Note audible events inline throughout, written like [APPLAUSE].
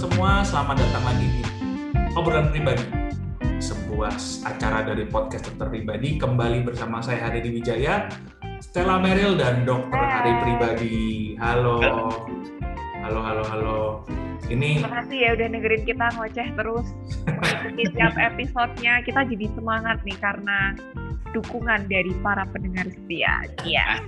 semua, selamat datang lagi di Obrolan Pribadi. Sebuah acara dari podcast dokter pribadi kembali bersama saya Hari Wijaya, Stella Meril dan Dokter Hari Pribadi. Halo. Halo, halo, halo. Ini Terima kasih ya udah dengerin kita ngoceh terus. [LAUGHS] Di setiap episodenya kita jadi semangat nih karena dukungan dari para pendengar setia. Iya.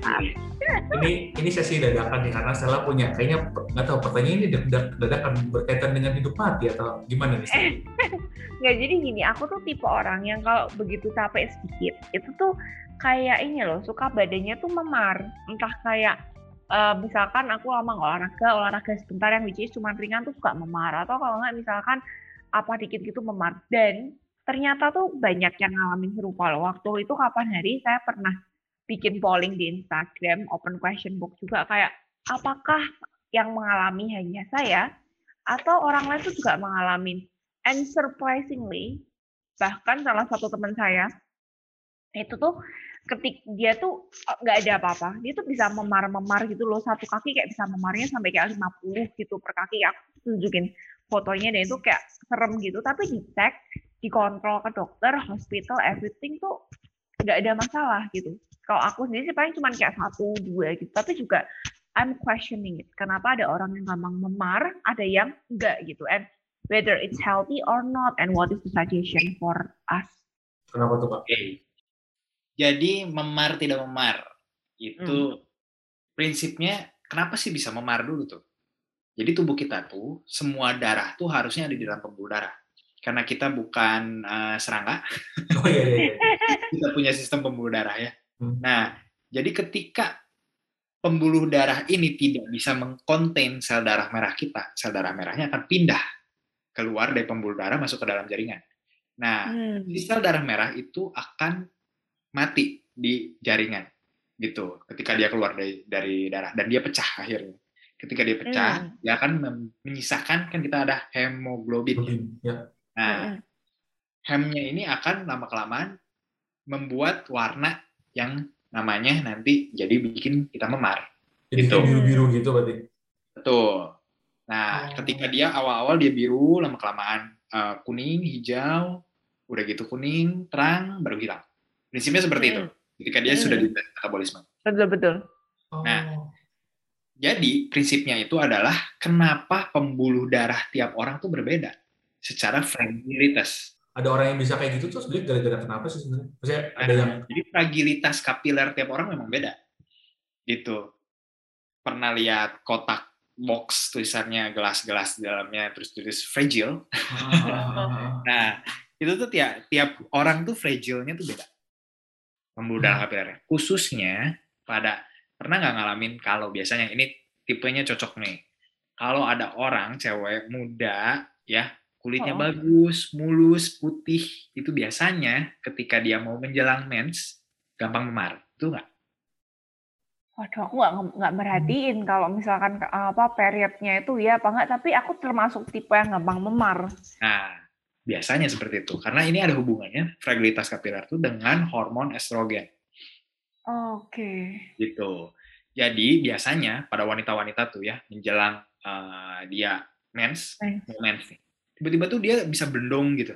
ini ini sesi dadakan nih karena Stella punya kayaknya nggak tahu pertanyaan ini dadak- dadakan berkaitan dengan hidup mati atau gimana nih? Stella? [LAUGHS] Nggak jadi gini, aku tuh tipe orang yang kalau begitu capek sedikit, itu tuh kayak ini loh, suka badannya tuh memar. Entah kayak eh, misalkan aku lama nggak olahraga, olahraga sebentar yang which is cuma ringan tuh suka memar. Atau kalau nggak misalkan apa dikit gitu memar. Dan ternyata tuh banyak yang ngalamin serupa loh. Waktu itu kapan hari saya pernah bikin polling di Instagram, open question book juga kayak apakah yang mengalami hanya saya atau orang lain tuh juga mengalami. And surprisingly, bahkan salah satu teman saya itu tuh ketik dia tuh eh, nggak ada apa-apa. Dia tuh bisa memar-memar gitu loh. Satu kaki kayak bisa memarnya sampai kayak 50 gitu per kaki. Aku tunjukin fotonya dan itu kayak serem gitu. Tapi dicek, dikontrol ke dokter, hospital, everything tuh nggak ada masalah gitu. Kalau aku sendiri sih paling cuma kayak satu dua gitu. Tapi juga I'm questioning it. Kenapa ada orang yang gampang memar, ada yang enggak gitu. And whether it's healthy or not, and what is the suggestion for us? Kenapa tuh Pak? Oke. Jadi memar tidak memar itu prinsipnya kenapa sih bisa memar dulu tuh? Jadi tubuh kita tuh semua darah tuh harusnya ada di dalam pembuluh darah. Karena kita bukan eh, serangga, [LAUGHS] Oh iya iya. iya. [LAUGHS] kita punya sistem pembuluh darah ya. Hmm. Nah, jadi ketika pembuluh darah ini tidak bisa mengkonten sel darah merah kita, sel darah merahnya akan pindah keluar dari pembuluh darah masuk ke dalam jaringan. Nah, Hmm. sel darah merah itu akan mati di jaringan gitu ketika dia keluar dari dari darah dan dia pecah akhirnya ketika dia pecah Hmm. dia akan menyisakan kan kita ada hemoglobin Globin, Ya. Nah hemnya ini akan lama kelamaan membuat warna yang namanya nanti jadi bikin kita memar Jadi Gitu. biru-biru gitu berarti. betul nah Oh. ketika dia awal-awal dia biru lama kelamaan eh, kuning hijau udah gitu kuning terang baru hilang prinsipnya seperti itu Hmm. ketika dia Hmm. sudah di metabolisme Betul betul. Oh. Nah. Jadi prinsipnya itu adalah kenapa pembuluh darah tiap orang tuh berbeda secara fragilitas. ada orang yang bisa kayak gitu tuh sebenarnya gara-gara kenapa sih sebenarnya? Maksudnya ada Nah, yang Jadi fragilitas kapiler tiap orang memang beda. Gitu. Pernah lihat kotak box tulisannya gelas-gelas di dalamnya terus tulis fragile. [LAUGHS] Nah, itu tuh tiap tiap orang tuh fragile-nya tuh beda. Pembuluh darah kapilernya. Khususnya pada pernah nggak ngalamin kalau biasanya ini tipenya cocok nih. Kalau ada orang cewek muda ya kulitnya Oh. bagus, mulus, putih, itu biasanya ketika dia mau menjelang mens gampang memar. Itu nggak? Waduh, aku nggak nggak merhatiin kalau misalkan apa periodnya itu ya apa nggak. Tapi aku termasuk tipe yang gampang memar. Nah, biasanya seperti itu. Karena ini ada hubungannya fragilitas kapiler itu dengan hormon estrogen. Oke. gitu. Jadi biasanya pada wanita-wanita tuh ya menjelang eh, dia mens, Mens. mens nih, tiba-tiba tuh dia bisa blendong gitu,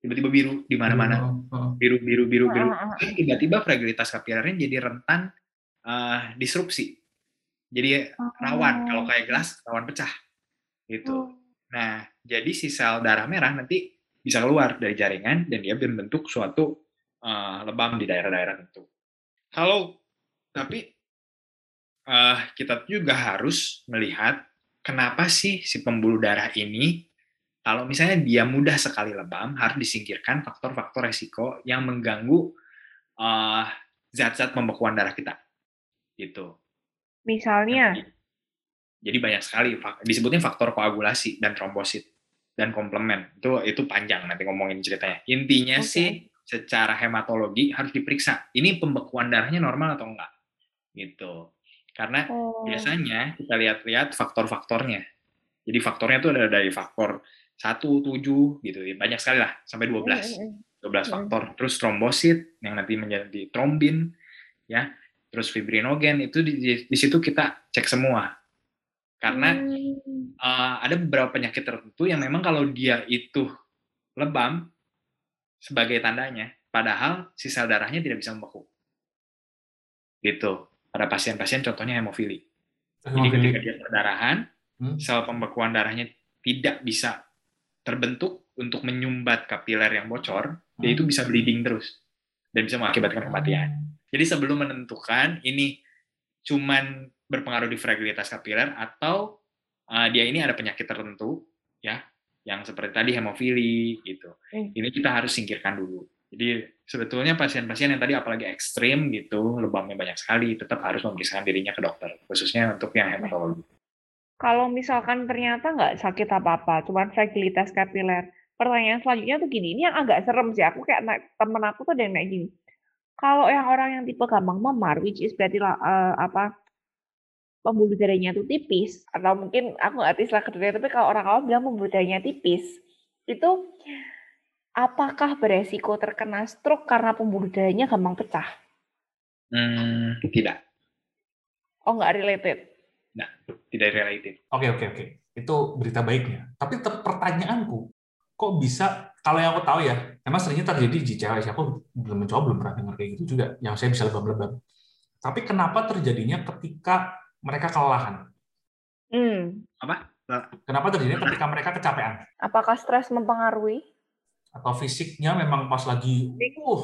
tiba-tiba biru di mana-mana, Oh, oh. biru biru biru biru. Heeh, heeh. Terus Tiba-tiba fragilitas kapilernya jadi rentan eh, disrupsi, jadi rawan kalau kayak gelas rawan pecah, gitu. Nah, jadi si sel darah merah nanti bisa keluar dari jaringan dan dia membentuk suatu eh, lebam di daerah-daerah tertentu. Kalau tapi eh, kita juga harus melihat kenapa sih si pembuluh darah ini kalau misalnya dia mudah sekali lebam harus disingkirkan faktor-faktor resiko yang mengganggu eh, zat-zat pembekuan darah kita. Gitu. Misalnya, Jadi banyak sekali disebutnya faktor koagulasi dan trombosit dan komplement. Itu itu panjang nanti ngomongin ceritanya. Intinya Oke. sih secara hematologi harus diperiksa. Ini pembekuan darahnya normal atau enggak? Gitu. Karena oh, biasanya kita lihat-lihat faktor-faktornya. Jadi faktornya itu ada dari faktor 1, 7 gitu. Banyak sekali lah sampai 12. mm, mm, mm. 12 Hmm. faktor. Terus trombosit yang nanti menjadi trombin ya. Terus fibrinogen itu di, di, di situ kita cek semua. Karena Hmm. uh, ada beberapa penyakit tertentu yang memang kalau dia itu lebam sebagai tandanya, padahal si sel darahnya tidak bisa membeku. Gitu. Pada pasien-pasien contohnya hemofili. Jadi ketika dia perdarahan, hmm? sel pembekuan darahnya tidak bisa terbentuk untuk menyumbat kapiler yang bocor, hmm. dia itu bisa bleeding terus dan bisa mengakibatkan kematian. Jadi sebelum menentukan ini cuman berpengaruh di fragilitas kapiler atau uh, dia ini ada penyakit tertentu ya yang seperti tadi hemofili gitu. Hmm. Ini kita harus singkirkan dulu. Jadi sebetulnya pasien-pasien yang tadi apalagi ekstrim gitu, lebamnya banyak sekali, tetap harus memeriksakan dirinya ke dokter, khususnya untuk yang hematologi. Kalau misalkan ternyata nggak sakit apa-apa, cuma fragilitas kapiler, pertanyaan selanjutnya tuh gini, ini yang agak serem sih, aku kayak temen aku tuh ada yang kayak gini. Kalau yang orang yang tipe gampang memar, which is berarti uh, apa pembuluh darahnya itu tipis atau mungkin aku nggak istilah kedua tapi kalau orang awam bilang pembuluh darahnya tipis itu apakah beresiko terkena stroke karena pembuluh darahnya gampang pecah? Hmm, tidak. Oh nggak related? Nah, tidak related. Oke oke oke, itu berita baiknya. Tapi pertanyaanku, kok bisa? Kalau yang aku tahu ya, memang seringnya terjadi di cewek. Aku belum mencoba, belum pernah dengar kayak gitu juga. Yang saya bisa lebam-lebam. Tapi kenapa terjadinya ketika mereka kelelahan. Hmm. Apa? Kenapa terjadi ketika mereka kecapean? Apakah stres mempengaruhi? Atau fisiknya memang pas lagi, uh,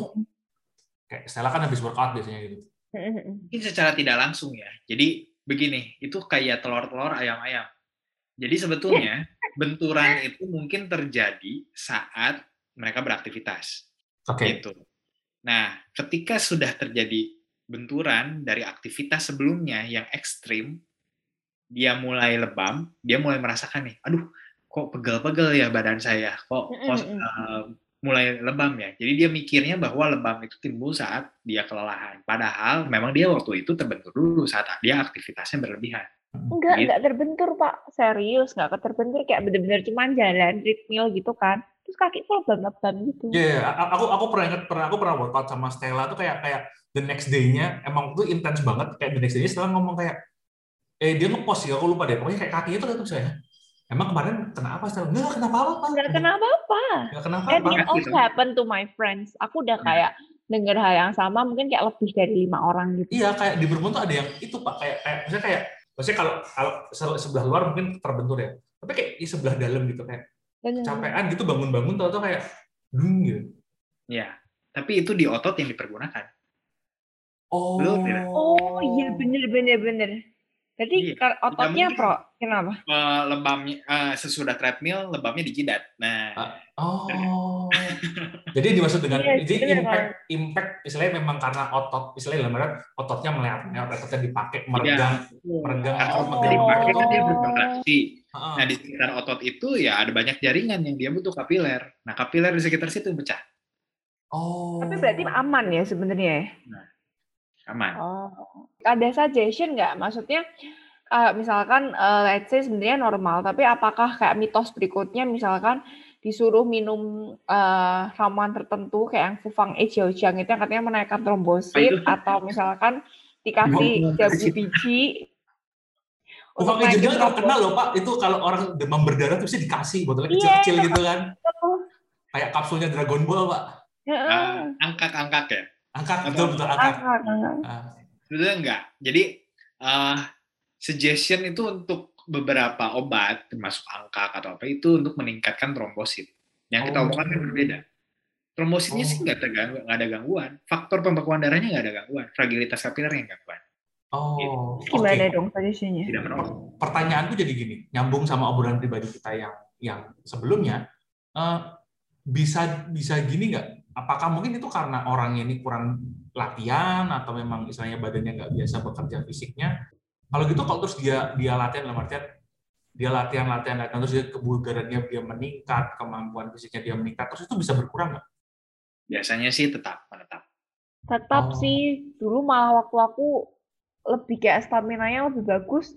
kayak Stella kan habis workout biasanya gitu. Mungkin secara tidak langsung ya. Jadi begini, itu kayak telur-telur ayam-ayam. Jadi sebetulnya benturan itu mungkin terjadi saat mereka beraktivitas. Oke. Okay. Gitu. Nah, ketika sudah terjadi benturan dari aktivitas sebelumnya yang ekstrim, dia mulai lebam, dia mulai merasakan nih, aduh, kok pegel-pegel ya badan saya, kok, kok uh, mulai lebam ya. Jadi dia mikirnya bahwa lebam itu timbul saat dia kelelahan. Padahal memang dia waktu itu terbentur dulu saat dia aktivitasnya berlebihan. Enggak, gitu. enggak terbentur Pak. Serius, enggak terbentur kayak bener-bener cuman jalan treadmill gitu kan. Terus kaki full lebam-lebam gitu. Iya, yeah, aku aku pernah ingat pernah aku pernah workout sama Stella tuh kayak kayak the next day-nya emang tuh intens banget kayak the next day-nya setelah ngomong kayak eh dia ngepost ya aku lupa deh pokoknya kayak kakinya tuh tuh saya emang kemarin kenapa setelah nggak kenapa apa nggak kenapa apa nggak kenapa apa it also happen to my friends. Aku udah hmm. kayak dengar hal yang sama mungkin kayak lebih dari lima orang gitu. Iya kayak di Bermond tuh ada yang itu pak. Kayak kayak misalnya kayak maksudnya kalau, kalau sebelah luar mungkin terbentur ya. Tapi kayak di sebelah dalam gitu kayak capean gitu bangun-bangun tau tau kayak dung gitu. Ya tapi itu di otot yang dipergunakan. Oh. Oh iya bener bener bener. Jadi iya. ototnya pro, kenapa? Uh, lebamnya uh, sesudah treadmill lebamnya di jidat. Nah. Uh, oh. [LAUGHS] jadi dimaksud dengan iya, jadi impact kan? impact istilahnya memang karena otot istilahnya dalam ototnya meleot, ototnya dipakai iya. meregang iya. meregang atau oh. dipakai kan dia berkontraksi. Uh. Nah di sekitar otot itu ya ada banyak jaringan yang dia butuh kapiler. Nah kapiler di sekitar situ pecah. Oh. Tapi berarti aman ya sebenarnya. Ya? Nah aman. Oh, ada suggestion nggak? Maksudnya uh, misalkan uh, let's say sebenarnya normal, tapi apakah kayak mitos berikutnya misalkan disuruh minum uh, ramuan tertentu kayak yang Fufang E Jiaojiang itu yang katanya menaikkan trombosit atau misalkan [LAUGHS] dikasih jabu biji Fufang E Jiaojiang terkenal loh Pak, itu kalau orang demam berdarah tuh bisa dikasih botolnya iya, kecil-kecil yeah, gitu kan. Kayak kapsulnya Dragon Ball, Pak. Uh, angkat-angkat ya? Angkat, betul betul angkat. Sebetulnya enggak. Jadi uh, suggestion itu untuk beberapa obat termasuk angka atau apa itu untuk meningkatkan trombosit. Yang kita oh. omongkan kan berbeda. Trombositnya oh. sih nggak terganggu, nggak ada gangguan. Faktor pembekuan darahnya nggak ada gangguan. Fragilitas kapiler yang gangguan. Oh, gitu. gimana okay. dong suggestionnya? Tidak Pertanyaanku jadi gini, nyambung sama obrolan pribadi kita yang yang sebelumnya, uh, bisa bisa gini nggak? Apakah mungkin itu karena orang ini kurang latihan atau memang istilahnya badannya nggak biasa bekerja fisiknya? Kalau gitu kalau terus dia dia latihan dalam artian dia latihan latihan latihan terus dia kebugarannya dia meningkat kemampuan fisiknya dia meningkat terus itu bisa berkurang nggak? Biasanya sih tetap menetap. Tetap oh. sih. Dulu malah waktu aku lebih kayak stamina nya lebih bagus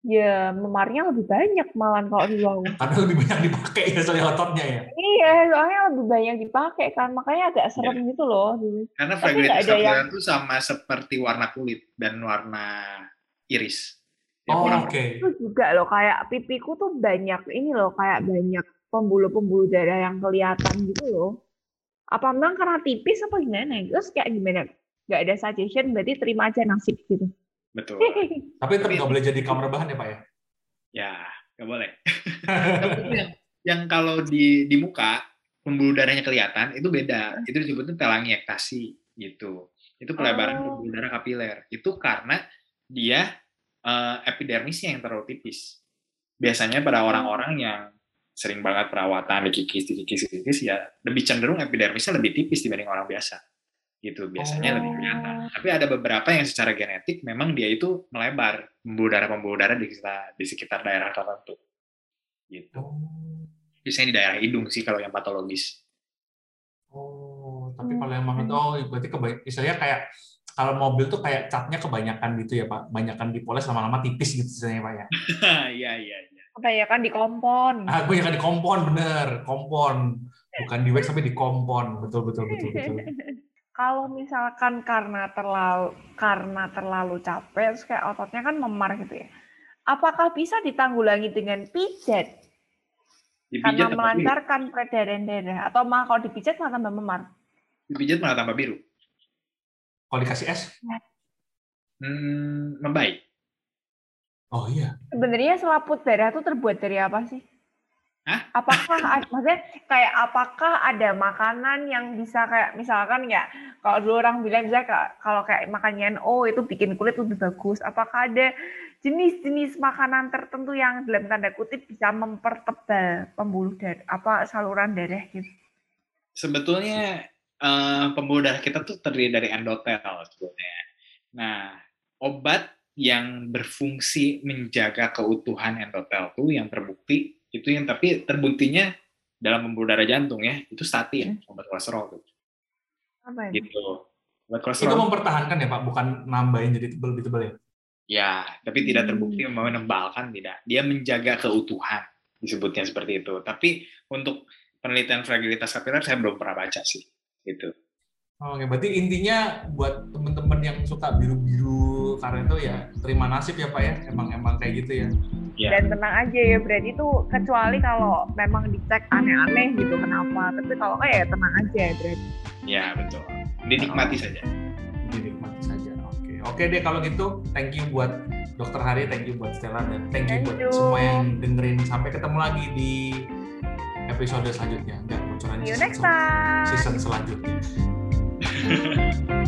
ya memarnya lebih banyak malah kalau di [LAUGHS] bawah. Karena lebih banyak dipakai ya soalnya ototnya ya. Iya, soalnya lebih banyak dipakai kan, makanya agak iya. serem ya. gitu loh. Karena kapiler yang... itu sama seperti warna kulit dan warna iris. tiap Oh, orang oke. Itu juga loh kayak pipiku tuh banyak ini loh kayak banyak pembuluh-pembuluh darah yang kelihatan gitu loh. Apa memang karena tipis apa gimana? Terus kayak gimana? Gak ada suggestion berarti terima aja nasib gitu. Betul. Tapi tetap nggak boleh jadi kamar bahan ya Pak ya? ya nggak boleh. [LAUGHS] Yang, yang kalau di di muka pembuluh darahnya kelihatan itu beda. Itu disebutnya telangiektasi gitu. Itu pelebaran Oh. pembuluh darah kapiler. Itu karena dia eh, epidermisnya yang terlalu tipis. Biasanya pada orang-orang yang sering banget perawatan dikikis dikikis dikikis ya lebih cenderung epidermisnya lebih tipis dibanding orang biasa gitu biasanya lebih kelihatan Oh. tapi ada beberapa yang secara genetik memang dia itu melebar pembuluh darah pembuluh darah di sekitar di sekitar daerah tertentu gitu Oh. biasanya di daerah hidung sih kalau yang patologis Oh, tapi kalau yang banget, oh berarti kebanyak, misalnya kayak kalau mobil tuh kayak catnya kebanyakan gitu ya Pak, banyakan dipoles lama-lama tipis gitu misalnya Pak ya. [LAUGHS] iya iya iya Apa ya kan di kompon. Ah, kebanyakan di kompon bener, kompon, [LAUGHS] bukan di wax tapi di kompon, betul betul betul betul. [LAUGHS] Kalau misalkan karena terlalu karena terlalu capek, terus kayak ototnya kan memar gitu ya. Apakah bisa ditanggulangi dengan pijat dipijat karena tambah biru melancarkan peredaran darah atau malah kalau dipijat malah tambah memar? dipijat malah tambah biru Kalau dikasih es, hmm, membaik oh iya, Sebenarnya selaput darah itu terbuat dari apa sih? Hah? Apakah maksudnya kayak apakah ada makanan yang bisa kayak misalkan ya kalau dulu orang bilang bisa kalau kayak makan NO itu bikin kulit lebih bagus. Apakah ada jenis-jenis makanan tertentu yang dalam tanda kutip bisa mempertebal pembuluh darah apa saluran darah gitu? sebetulnya eh, pembuluh darah kita tuh terdiri dari endotel sebetulnya nah obat yang berfungsi menjaga keutuhan endotel tuh yang terbukti itu yang tapi terbuktinya dalam pembuluh darah jantung ya itu statin obat kolesterol tuh Apa itu? gitu obat itu kolesterol mempertahankan ya Pak, bukan nambahin jadi tebel lebih tebel ya. Ya, tapi tidak Hmm. terbukti menebalkan tidak. Dia menjaga keutuhan disebutnya seperti itu. Tapi untuk penelitian fragilitas kapiler saya belum pernah baca sih. Gitu. Oke, berarti intinya buat temen-temen yang suka biru-biru karena itu ya terima nasib ya Pak ya, emang emang kayak gitu ya. Ya, Dan tenang aja ya berarti itu kecuali kalau memang dicek aneh-aneh gitu kenapa. Tapi kalau kayak ya tenang aja ya berarti. ya betul. Dinikmati saja. Dinikmati saja. Oke, oke deh kalau gitu, thank you buat Dokter Hari, thank you buat Stella dan thank you Thank buat you. semua yang dengerin. Sampai ketemu lagi di episode selanjutnya. Enggak bocoran See you season- next time. season selanjutnya. [LAUGHS]